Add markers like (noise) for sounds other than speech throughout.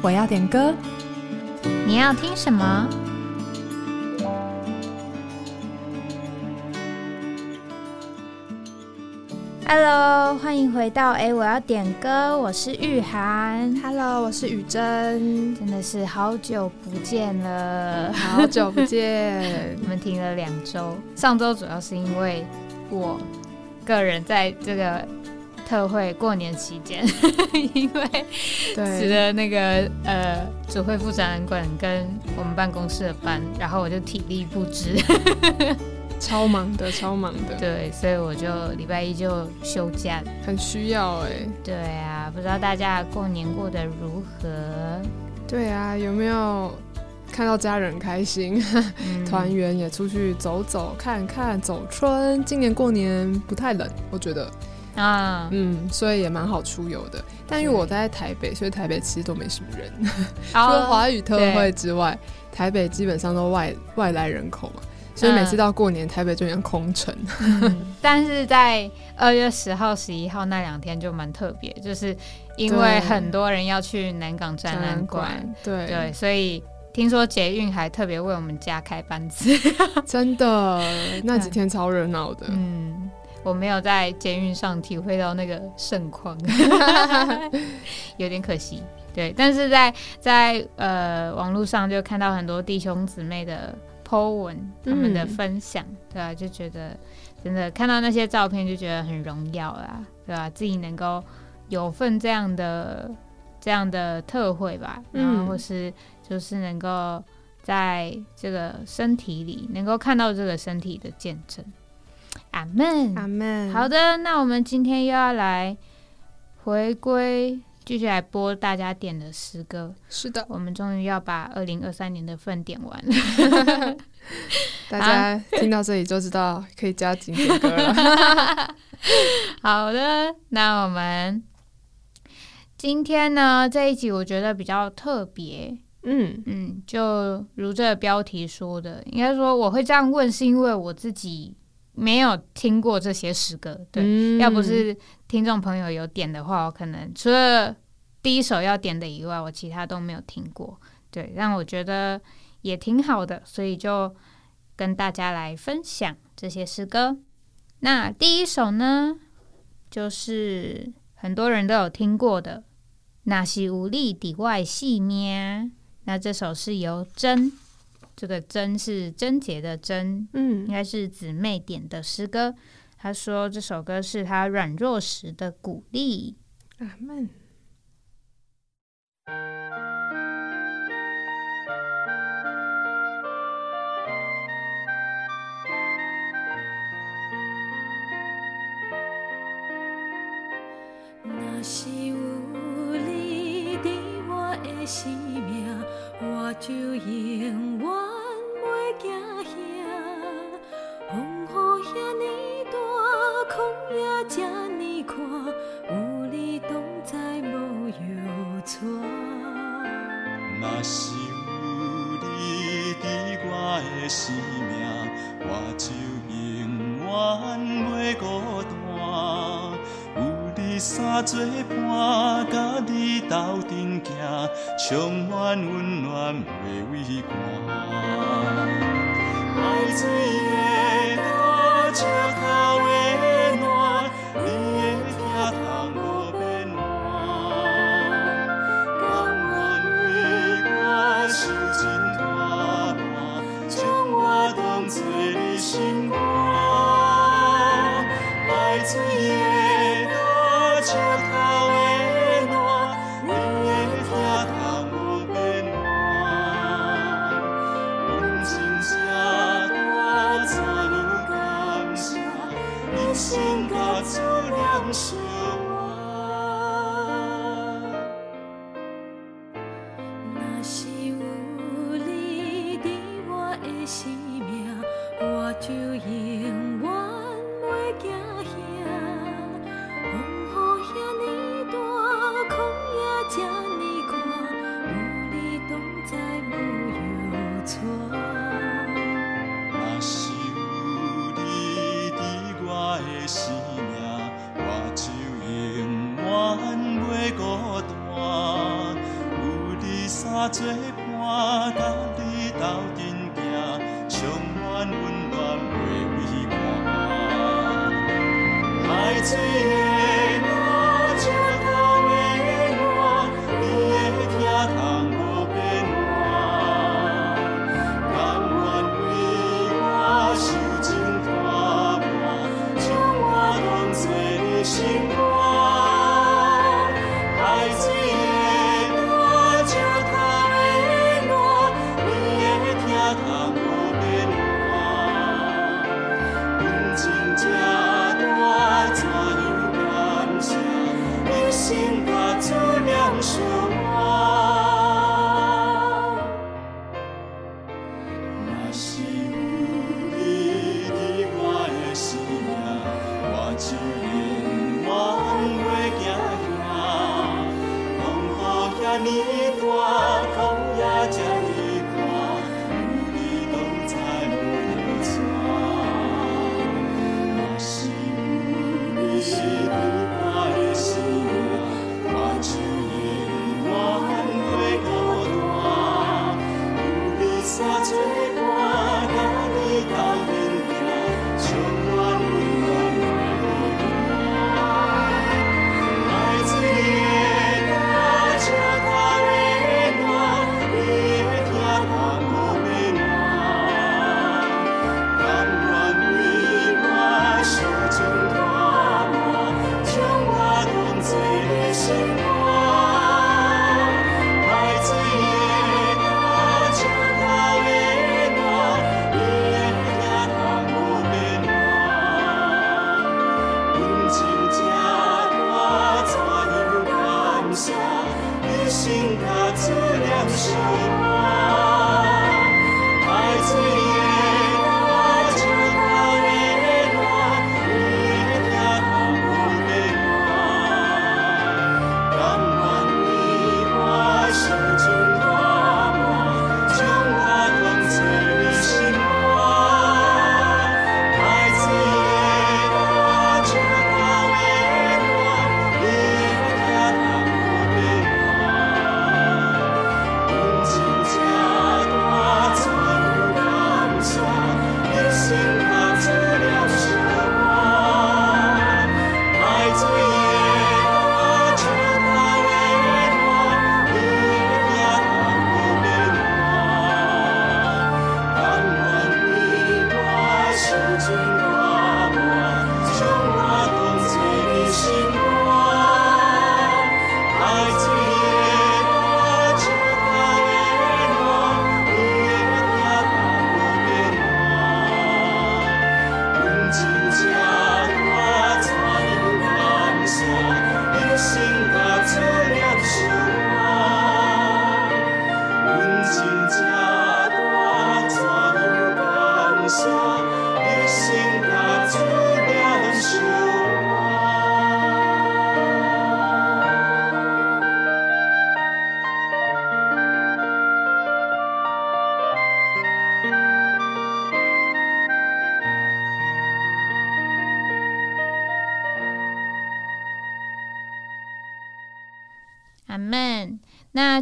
我要点歌，你要听什么？Hello，欢迎回到哎，我要点歌，我是玉涵。Hello，我是雨珍，真的是好久不见了，好久不见。(laughs) 我们停了两周，上周主要是因为我个人在这个。特惠过年期间，(laughs) 因为值得那个呃，主会副展览馆跟我们办公室的班，然后我就体力不支，(laughs) 超忙的，超忙的。对，所以我就礼拜一就休假，很需要哎。对啊，不知道大家过年过得如何？对啊，有没有看到家人开心，(laughs) 团圆也出去走走看看，走春。今年过年不太冷，我觉得。啊，嗯，所以也蛮好出游的。但因为我在台北，所以台北其实都没什么人，(laughs) 除了华语特会之外，台北基本上都外外来人口嘛，所以每次到过年，台北就像空城。但是在二月十号、十一号那两天就蛮特别，就是因为很多人要去南港展览馆，对。对，所以听说捷运还特别为我们加开班次，真的 (laughs) 那几天超热闹的，嗯。我没有在监狱上体会到那个盛况，(laughs) 有点可惜。对，但是在在呃网络上就看到很多弟兄姊妹的 po 文，他们的分享，对吧？就觉得真的看到那些照片就觉得很荣耀啦，对吧？自己能够有份这样的这样的特惠吧，然后或是就是能够在这个身体里能够看到这个身体的见证。阿门，阿门。好的，那我们今天又要来回归，继续来播大家点的诗歌。是的，我们终于要把二零二三年的份点完了。(laughs) 大家听到这里就知道可以加紧点歌了。(laughs) 好的，那我们今天呢这一集我觉得比较特别。嗯嗯，就如这个标题说的，应该说我会这样问，是因为我自己。没有听过这些诗歌，对，要不是听众朋友有点的话，我可能除了第一首要点的以外，我其他都没有听过，对，让我觉得也挺好的，所以就跟大家来分享这些诗歌。那第一首呢，就是很多人都有听过的《那是无力底外细咩》，那这首是由真。这个贞是贞洁的贞，嗯，应该是姊妹点的诗歌。他说这首歌是他软弱时的鼓励。阿门。那是有你的我的生命，我就永远袂惊吓，风雨遐尼大，空也正尼看，有你同在无忧愁。若是有你伫我的生命，我就永远袂孤单，有你相做伴，甲你斗阵行。充满温暖，袂畏寒。爱水的多，作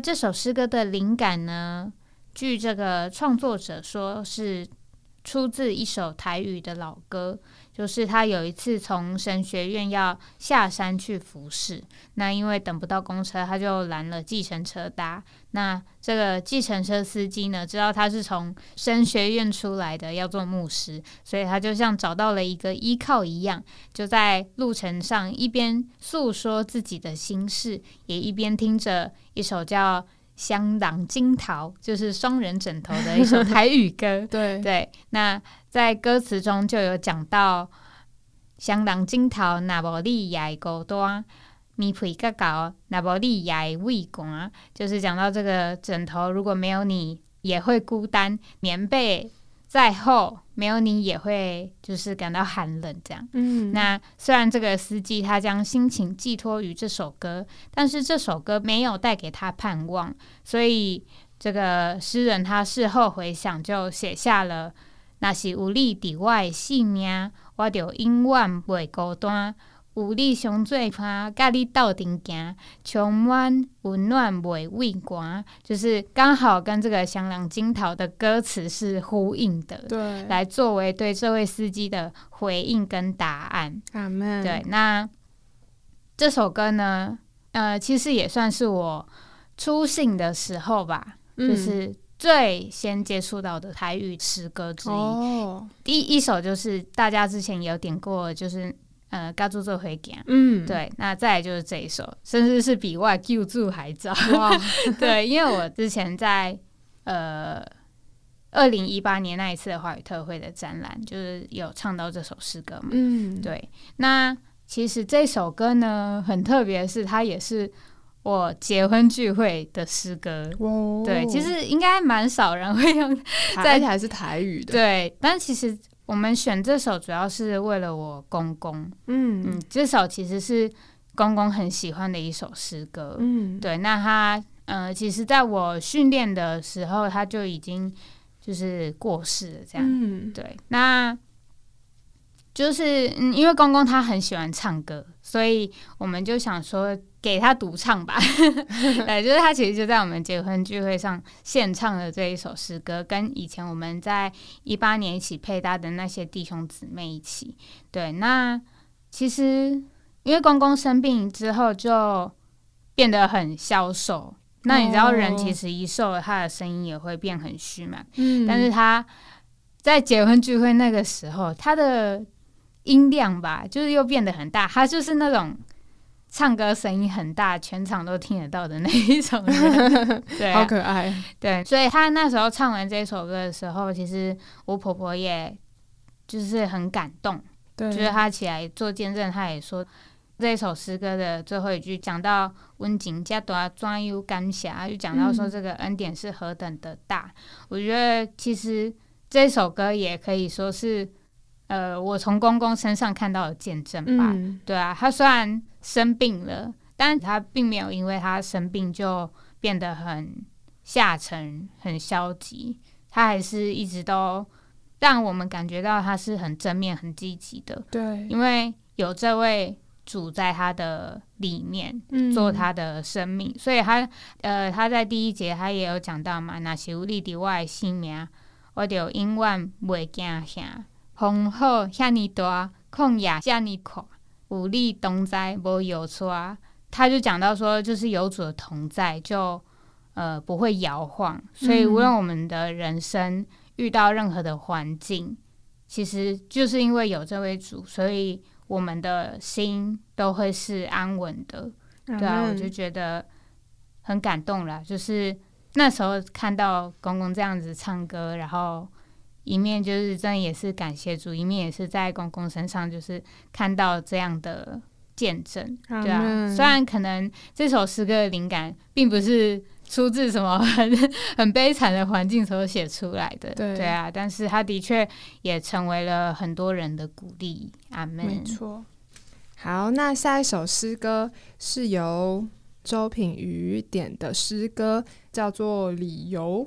这首诗歌的灵感呢？据这个创作者说，是出自一首台语的老歌。就是他有一次从神学院要下山去服侍，那因为等不到公车，他就拦了计程车搭。那这个计程车司机呢，知道他是从神学院出来的，要做牧师，所以他就像找到了一个依靠一样，就在路程上一边诉说自己的心事，也一边听着一首叫《香囊金桃》，就是双人枕头的一首台语歌。(laughs) 对对，那在歌词中就有讲到“香囊金桃，那无你也会孤单；棉被较厚，若无你也会畏寒”，就是讲到这个枕头如果没有你也会孤单，棉被再厚没有你也会就是感到寒冷这样。嗯，那虽然这个司机他将心情寄托于这首歌，但是这首歌没有带给他盼望，所以这个诗人他事后回想，就写下了“那是有你伫我的性命，我就永远袂孤单；有你相最伴，甲你斗阵行，充满温暖袂畏寒，就是刚好跟这个香囊金桃的歌词是呼应的，对，来作为对这位司机的回应跟答案。阿门。对，那这首歌呢，呃，其实也算是我初信的时候吧，就是最先接触到的台语诗歌之一。第一首就是大家之前也有点过，就是。呃，嘎住做回讲，嗯，对，那再来就是这一首，甚至是比外救助还早，哇，(laughs) 对，因为我之前在呃二零一八年那一次的华语特会的展览，就是有唱到这首诗歌嘛，嗯，对，那其实这首歌呢很特别，是它也是我结婚聚会的诗歌，对，其实应该蛮少人会用，而且还是台语的，对，但其实。我们选这首主要是为了我公公，嗯嗯，这首其实是公公很喜欢的一首诗歌，嗯，对。那他呃，其实在我训练的时候，他就已经就是过世了，这样，嗯，对。那就是嗯，因为公公他很喜欢唱歌，所以我们就想说。给他独唱吧，(laughs) 对，就是他其实就在我们结婚聚会上献唱的这一首诗歌，跟以前我们在一八年一起配搭的那些弟兄姊妹一起。对，那其实因为公公生病之后就变得很消瘦，那你知道人其实一瘦了，他的声音也会变很虚嘛。嗯，但是他在结婚聚会那个时候，他的音量吧，就是又变得很大，他就是那种。唱歌声音很大，全场都听得到的那一种人，对，好可爱。对，所以他那时候唱完这首歌的时候，其实我婆婆也就是很感动，对，就是她起来做见证，她也说这首诗歌的最后一句讲到温景加多专有感谢，就讲到说这个恩典是何等的大。我觉得其实这首歌也可以说是。呃，我从公公身上看到的见证吧，对啊，他虽然生病了，但他并没有因为他生病就变得很下沉、很消极，他还是一直都让我们感觉到他是很正面、很积极的。对，因为有这位主在他的里面做他的生命，所以他呃，他在第一节他也有讲到嘛，那是有你的我的性命，我就永远袂惊啥。风好遐尼大，空也遐尼宽，有你同在无摇啊。他就讲到说，就是有主的同在，就呃不会摇晃。所以无论我们的人生遇到任何的环境，其实就是因为有这位主，所以我们的心都会是安稳的。对啊，我就觉得很感动了。就是那时候看到公公这样子唱歌，然后。一面就是真的也是感谢主，一面也是在公公身上就是看到这样的见证，对啊。虽然可能这首诗歌的灵感并不是出自什么很 (laughs) 很悲惨的环境所写出来的，对啊，但是他的确也成为了很多人的鼓励。阿门。没错。好，那下一首诗歌是由周品瑜点的诗歌，叫做《理由》。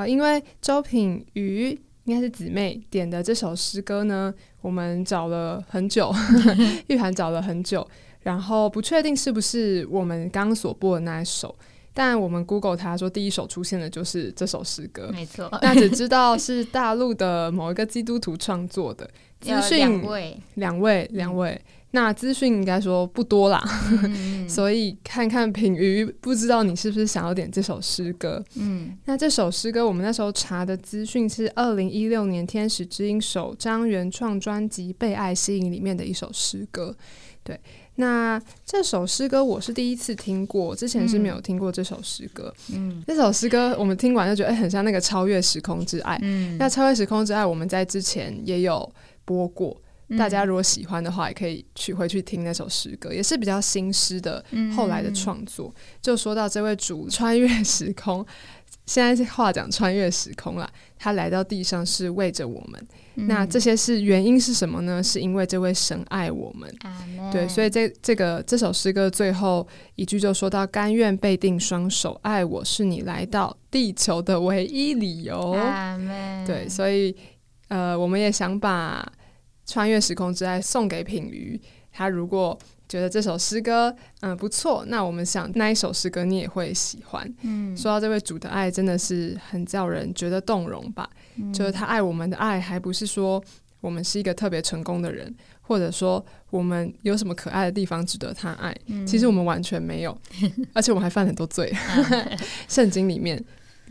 好，因为周品瑜应该是姊妹点的这首诗歌呢，我们找了很久，(laughs) 玉涵找了很久，然后不确定是不是我们刚所播的那一首，但我们 Google 他说第一首出现的就是这首诗歌，没错，那只知道是大陆的某一个基督徒创作的，资讯两位，两位，两位。那资讯应该说不多啦，(laughs) 所以看看品鱼，不知道你是不是想要点这首诗歌？嗯，那这首诗歌我们那时候查的资讯是二零一六年《天使之音》首张原创专辑《被爱吸引》里面的一首诗歌。对，那这首诗歌我是第一次听过，之前是没有听过这首诗歌。嗯，这首诗歌我们听完就觉得，哎，很像那个《超越时空之爱》。嗯，那《超越时空之爱》我们在之前也有播过。大家如果喜欢的话，也可以去回去听那首诗歌，也是比较新诗的后来的创作。就说到这位主穿越时空，现在是话讲穿越时空了，他来到地上是为着我们。那这些是原因是什么呢？是因为这位神爱我们。对，所以这这个这首诗歌最后一句就说到：“甘愿被定双手，爱我是你来到地球的唯一理由。”对，所以呃，我们也想把。穿越时空之爱送给品瑜，他如果觉得这首诗歌嗯不错，那我们想那一首诗歌你也会喜欢。嗯，说到这位主的爱，真的是很叫人觉得动容吧？就是他爱我们的爱，还不是说我们是一个特别成功的人，或者说我们有什么可爱的地方值得他爱？其实我们完全没有，(laughs) 而且我们还犯很多罪。(laughs) 圣经里面。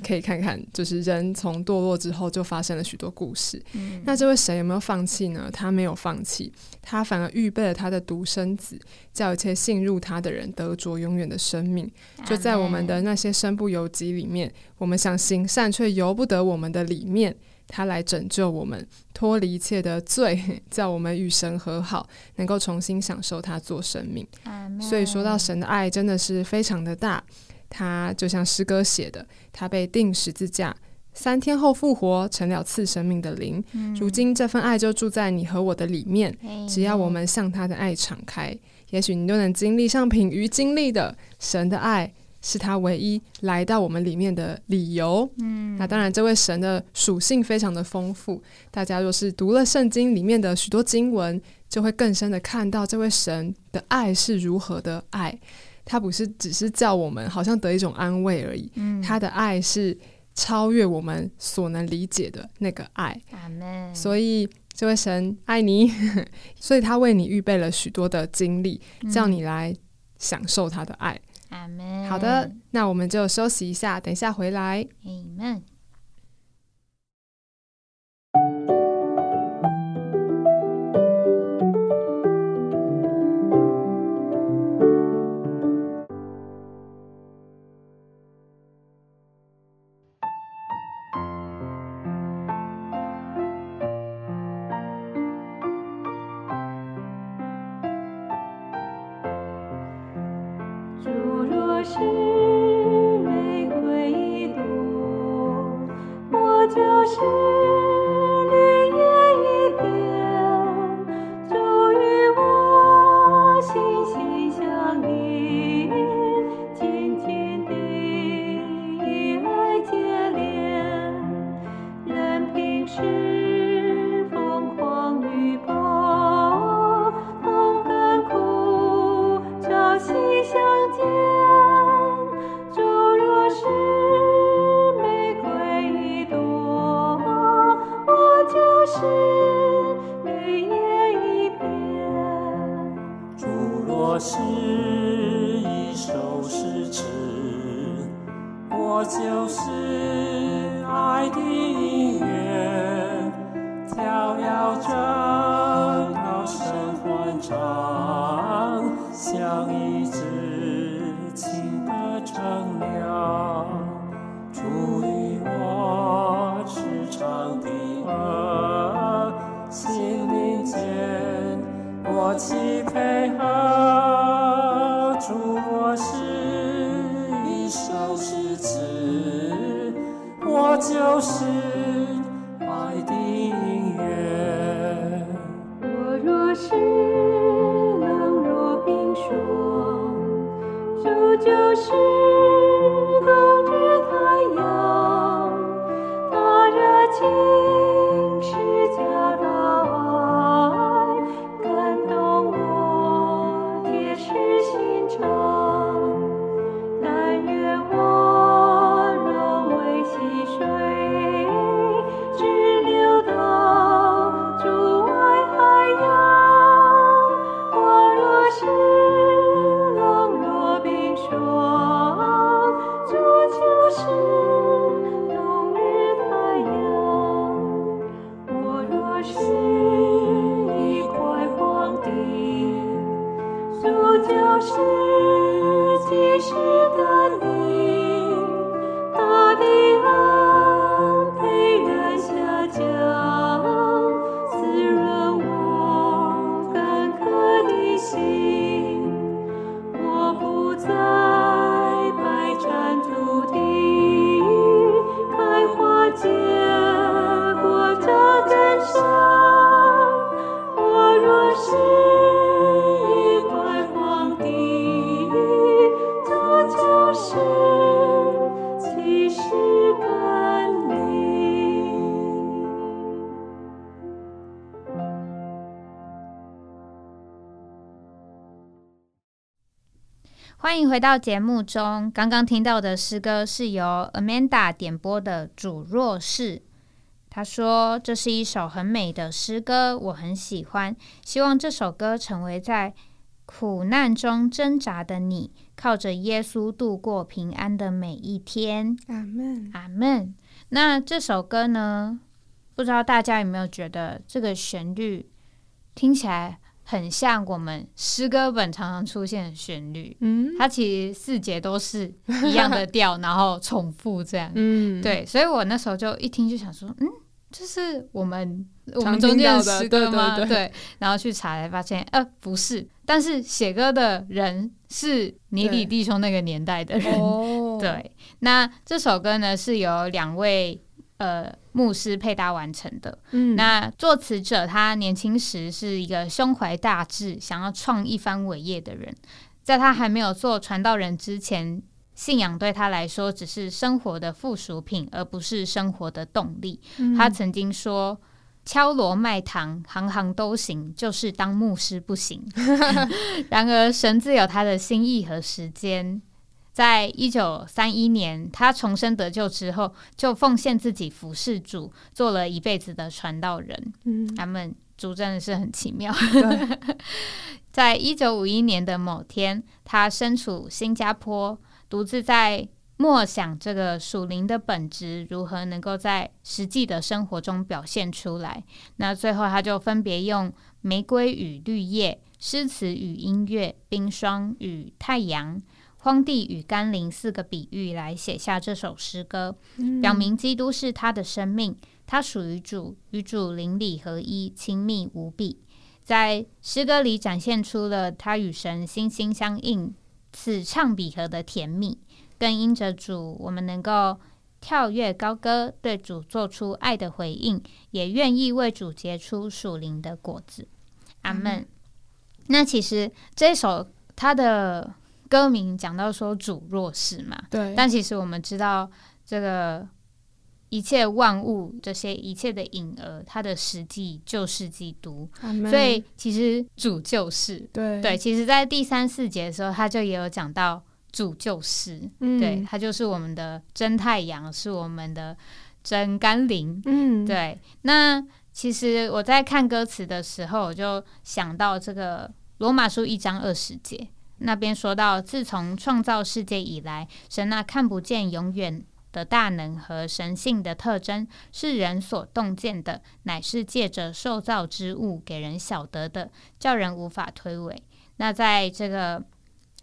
可以看看，就是人从堕落之后就发生了许多故事。那这位神有没有放弃呢？他没有放弃，他反而预备了他的独生子，叫一切信入他的人得着永远的生命。就在我们的那些身不由己里面，我们想行善却由不得我们的里面，他来拯救我们，脱离一切的罪，叫我们与神和好，能够重新享受他做生命。所以说到神的爱，真的是非常的大。他就像诗歌写的，他被钉十字架，三天后复活，成了赐生命的灵。如今这份爱就住在你和我的里面。只要我们向他的爱敞开，也许你就能经历像品瑜经历的神的爱，是他唯一来到我们里面的理由。嗯，那当然，这位神的属性非常的丰富。大家若是读了圣经里面的许多经文，就会更深的看到这位神的爱是如何的爱。他不是只是叫我们好像得一种安慰而已。嗯，他的爱是超越我们所能理解的那个爱。所以这位神爱你，(laughs) 所以他为你预备了许多的经历，叫你来享受他的爱。好的，那我们就休息一下，等一下回来。就是爱的音乐，跳跃着，高声欢唱，像一只情歌乘凉，属于我，赤诚的儿，心灵间，我期配。就是迎回到节目中。刚刚听到的诗歌是由 Amanda 点播的《主若是》。他说：“这是一首很美的诗歌，我很喜欢。希望这首歌成为在苦难中挣扎的你，靠着耶稣度过平安的每一天。”阿门，阿门。那这首歌呢？不知道大家有没有觉得这个旋律听起来？很像我们诗歌本常常出现的旋律，嗯，它其实四节都是一样的调，然后重复这样，嗯，对，所以我那时候就一听就想说，嗯，这是我们我们中间的诗歌吗？对，然后去查才发现，呃，不是，但是写歌的人是尼里弟兄那个年代的人，对，那这首歌呢是由两位。呃，牧师配搭完成的。嗯，那作词者他年轻时是一个胸怀大志、想要创一番伟业的人，在他还没有做传道人之前，信仰对他来说只是生活的附属品，而不是生活的动力。他曾经说：“敲锣卖糖，行行都行，就是当牧师不行。(laughs) ”然而，神自有他的心意和时间。在一九三一年，他重生得救之后，就奉献自己服侍主，做了一辈子的传道人。嗯，他们主真的是很奇妙。(laughs) 在一九五一年的某天，他身处新加坡。独自在默想这个属灵的本质如何能够在实际的生活中表现出来。那最后，他就分别用玫瑰与绿叶、诗词与音乐、冰霜与太阳、荒地与甘霖四个比喻来写下这首诗歌，表明基督是他的生命，他属于主，与主邻里合一，亲密无比。在诗歌里展现出了他与神心心相印。此唱彼和的甜蜜，更因着主，我们能够跳跃高歌，对主做出爱的回应，也愿意为主结出属灵的果子。阿门。那其实这首他的歌名讲到说主若是嘛，对。但其实我们知道，这个一切万物，这些一切的影儿，它的实际就是基督。所以其实主就是对对。其实，在第三四节的时候，他就也有讲到主就是，对他就是我们的真太阳，是我们的真甘霖。嗯，对。那其实我在看歌词的时候，我就想到这个罗马书一章二十节那边说到，自从创造世界以来，神那看不见、永远的大能和神性的特征，是人所洞见的，乃是借着受造之物给人晓得的，叫人无法推诿。那在这个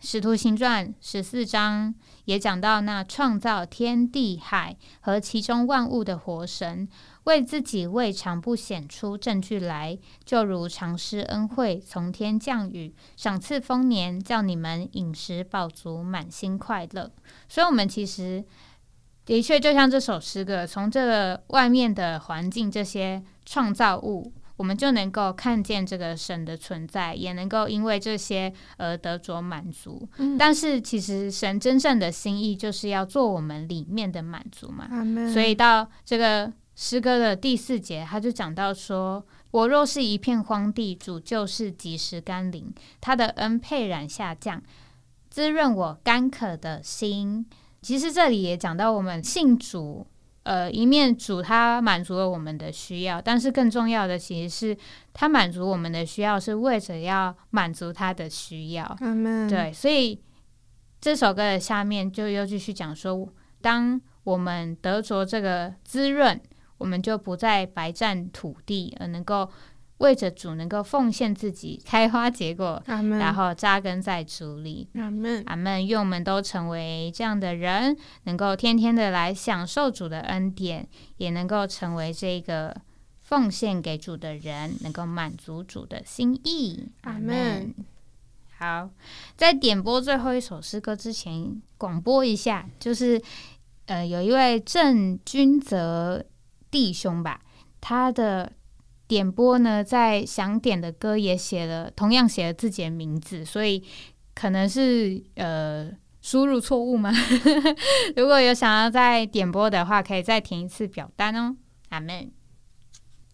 使徒行传十四章也讲到，那创造天地海和其中万物的活神。为自己未尝不显出证据来，就如常施恩惠，从天降雨，赏赐丰年，叫你们饮食饱足，满心快乐。所以，我们其实的确就像这首诗歌，从这个外面的环境，这些创造物，我们就能够看见这个神的存在，也能够因为这些而得着满足。但是，其实神真正的心意就是要做我们里面的满足嘛。所以到这个。诗歌的第四节，他就讲到说：“我若是一片荒地，主就是及时甘霖，他的恩沛然下降，滋润我干渴的心。”其实这里也讲到，我们信主，呃，一面主他满足了我们的需要，但是更重要的其实是他满足我们的需要，是为着要满足他的需要。对，所以这首歌的下面就又继续讲说，当我们得着这个滋润。我们就不再白占土地，而能够为着主能够奉献自己，开花结果，然后扎根在主里。阿门，阿门。愿我们都成为这样的人，能够天天的来享受主的恩典，也能够成为这个奉献给主的人，能够满足主的心意。阿门。好，在点播最后一首诗歌之前，广播一下，就是呃，有一位郑君泽。弟兄吧，他的点播呢，在想点的歌也写了，同样写了自己的名字，所以可能是呃输入错误吗？(laughs) 如果有想要再点播的话，可以再填一次表单哦。阿门。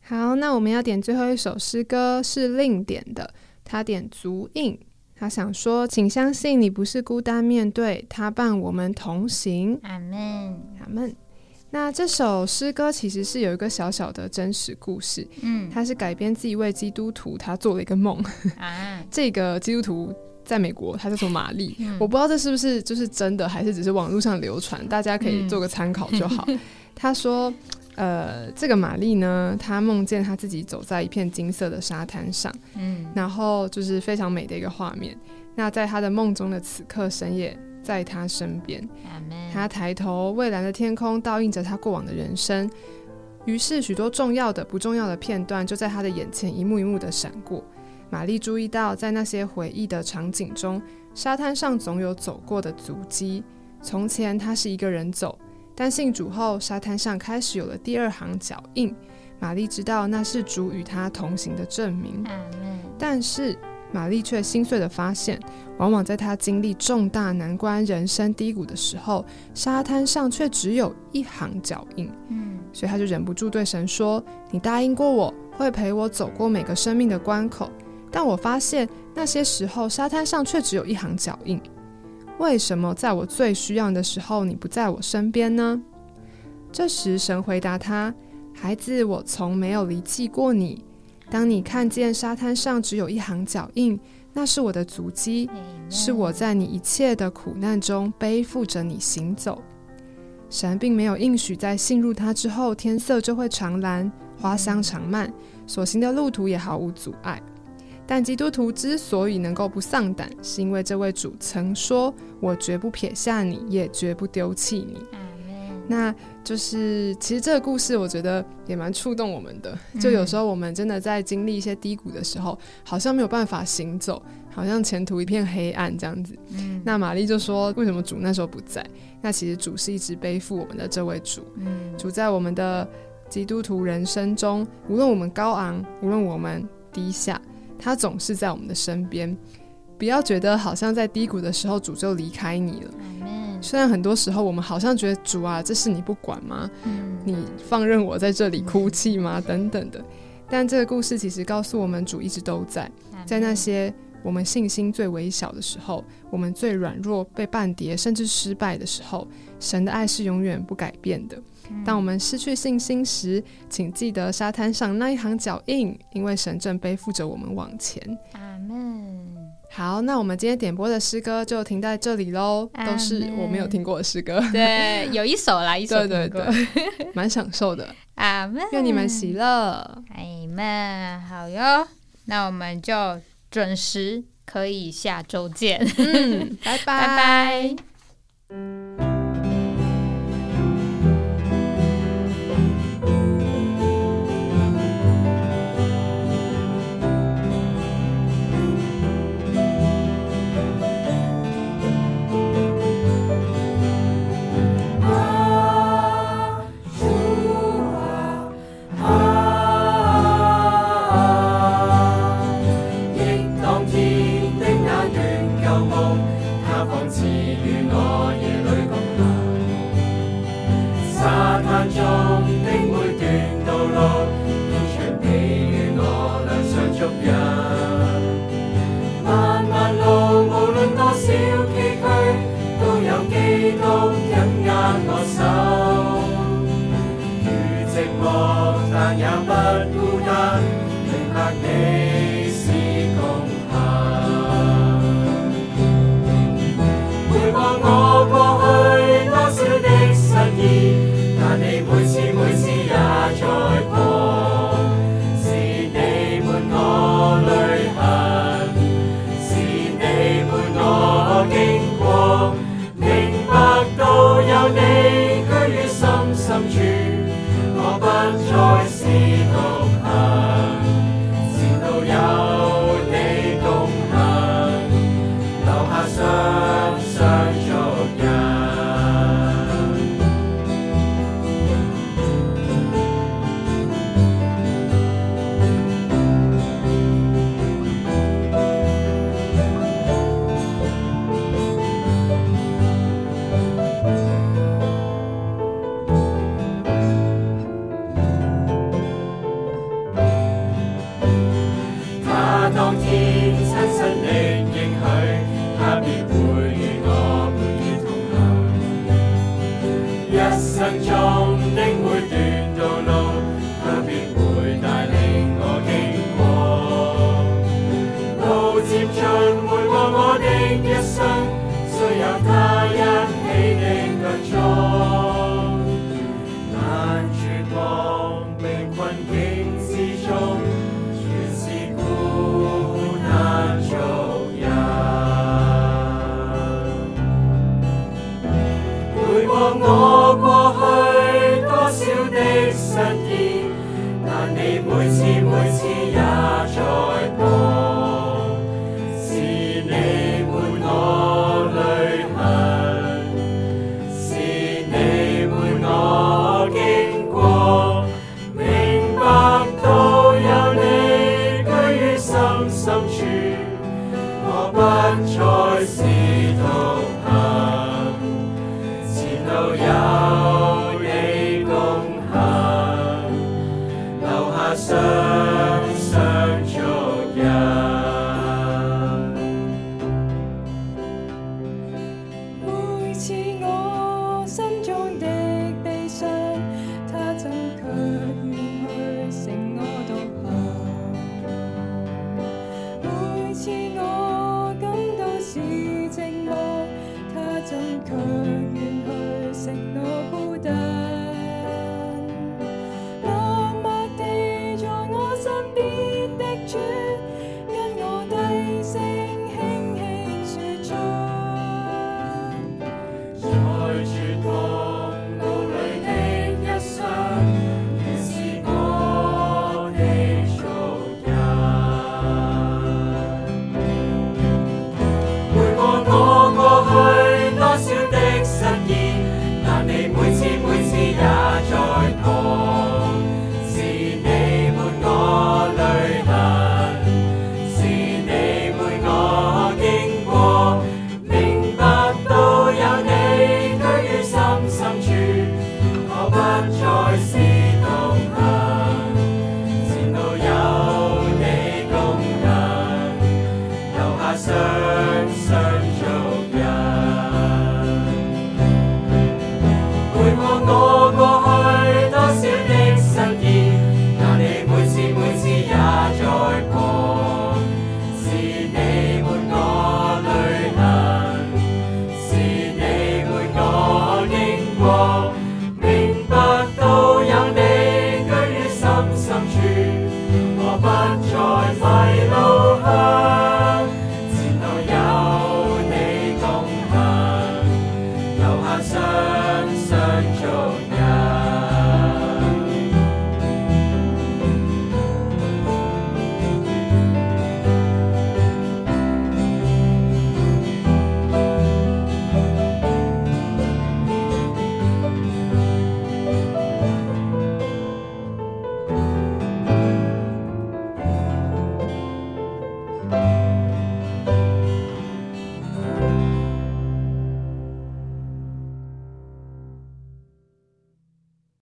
好，那我们要点最后一首诗歌是另点的，他点足印，他想说，请相信你不是孤单面对，他伴我们同行。阿门，阿门。那这首诗歌其实是有一个小小的真实故事，嗯，它是改编自一位基督徒他做了一个梦啊。(laughs) 这个基督徒在美国，他叫做玛丽，我不知道这是不是就是真的，还是只是网络上流传，大家可以做个参考就好。(laughs) 他说，呃，这个玛丽呢，她梦见她自己走在一片金色的沙滩上，嗯，然后就是非常美的一个画面。那在她的梦中的此刻，神也。在他身边，他抬头，蔚蓝的天空倒映着他过往的人生。于是，许多重要的、不重要的片段就在他的眼前一幕一幕的闪过。玛丽注意到，在那些回忆的场景中，沙滩上总有走过的足迹。从前，他是一个人走，但信主后，沙滩上开始有了第二行脚印。玛丽知道那是主与他同行的证明。但是。玛丽却心碎的发现，往往在她经历重大难关、人生低谷的时候，沙滩上却只有一行脚印。嗯，所以她就忍不住对神说：“你答应过我会陪我走过每个生命的关口，但我发现那些时候沙滩上却只有一行脚印。为什么在我最需要的时候你不在我身边呢？”这时神回答他：“孩子，我从没有离弃过你。”当你看见沙滩上只有一行脚印，那是我的足迹，是我在你一切的苦难中背负着你行走。神并没有应许在信入他之后，天色就会长蓝，花香长漫，所行的路途也毫无阻碍。但基督徒之所以能够不丧胆，是因为这位主曾说：“我绝不撇下你，也绝不丢弃你。”那就是，其实这个故事我觉得也蛮触动我们的。就有时候我们真的在经历一些低谷的时候，好像没有办法行走，好像前途一片黑暗这样子。那玛丽就说：“为什么主那时候不在？”那其实主是一直背负我们的这位主。主在我们的基督徒人生中，无论我们高昂，无论我们低下，他总是在我们的身边。不要觉得好像在低谷的时候，主就离开你了。虽然很多时候我们好像觉得主啊，这是你不管吗？你放任我在这里哭泣吗？(laughs) 等等的。但这个故事其实告诉我们，主一直都在，在那些我们信心最微小的时候，我们最软弱、被绊跌甚至失败的时候，神的爱是永远不改变的。当我们失去信心时，请记得沙滩上那一行脚印，因为神正背负着我们往前。好，那我们今天点播的诗歌就停在这里喽，都是我没有听过的诗歌。对，(laughs) 有一首啦，一首对对对，蛮享受的。阿门，愿你们喜乐。阿门，好哟，那我们就准时可以下周见。嗯，拜拜拜拜。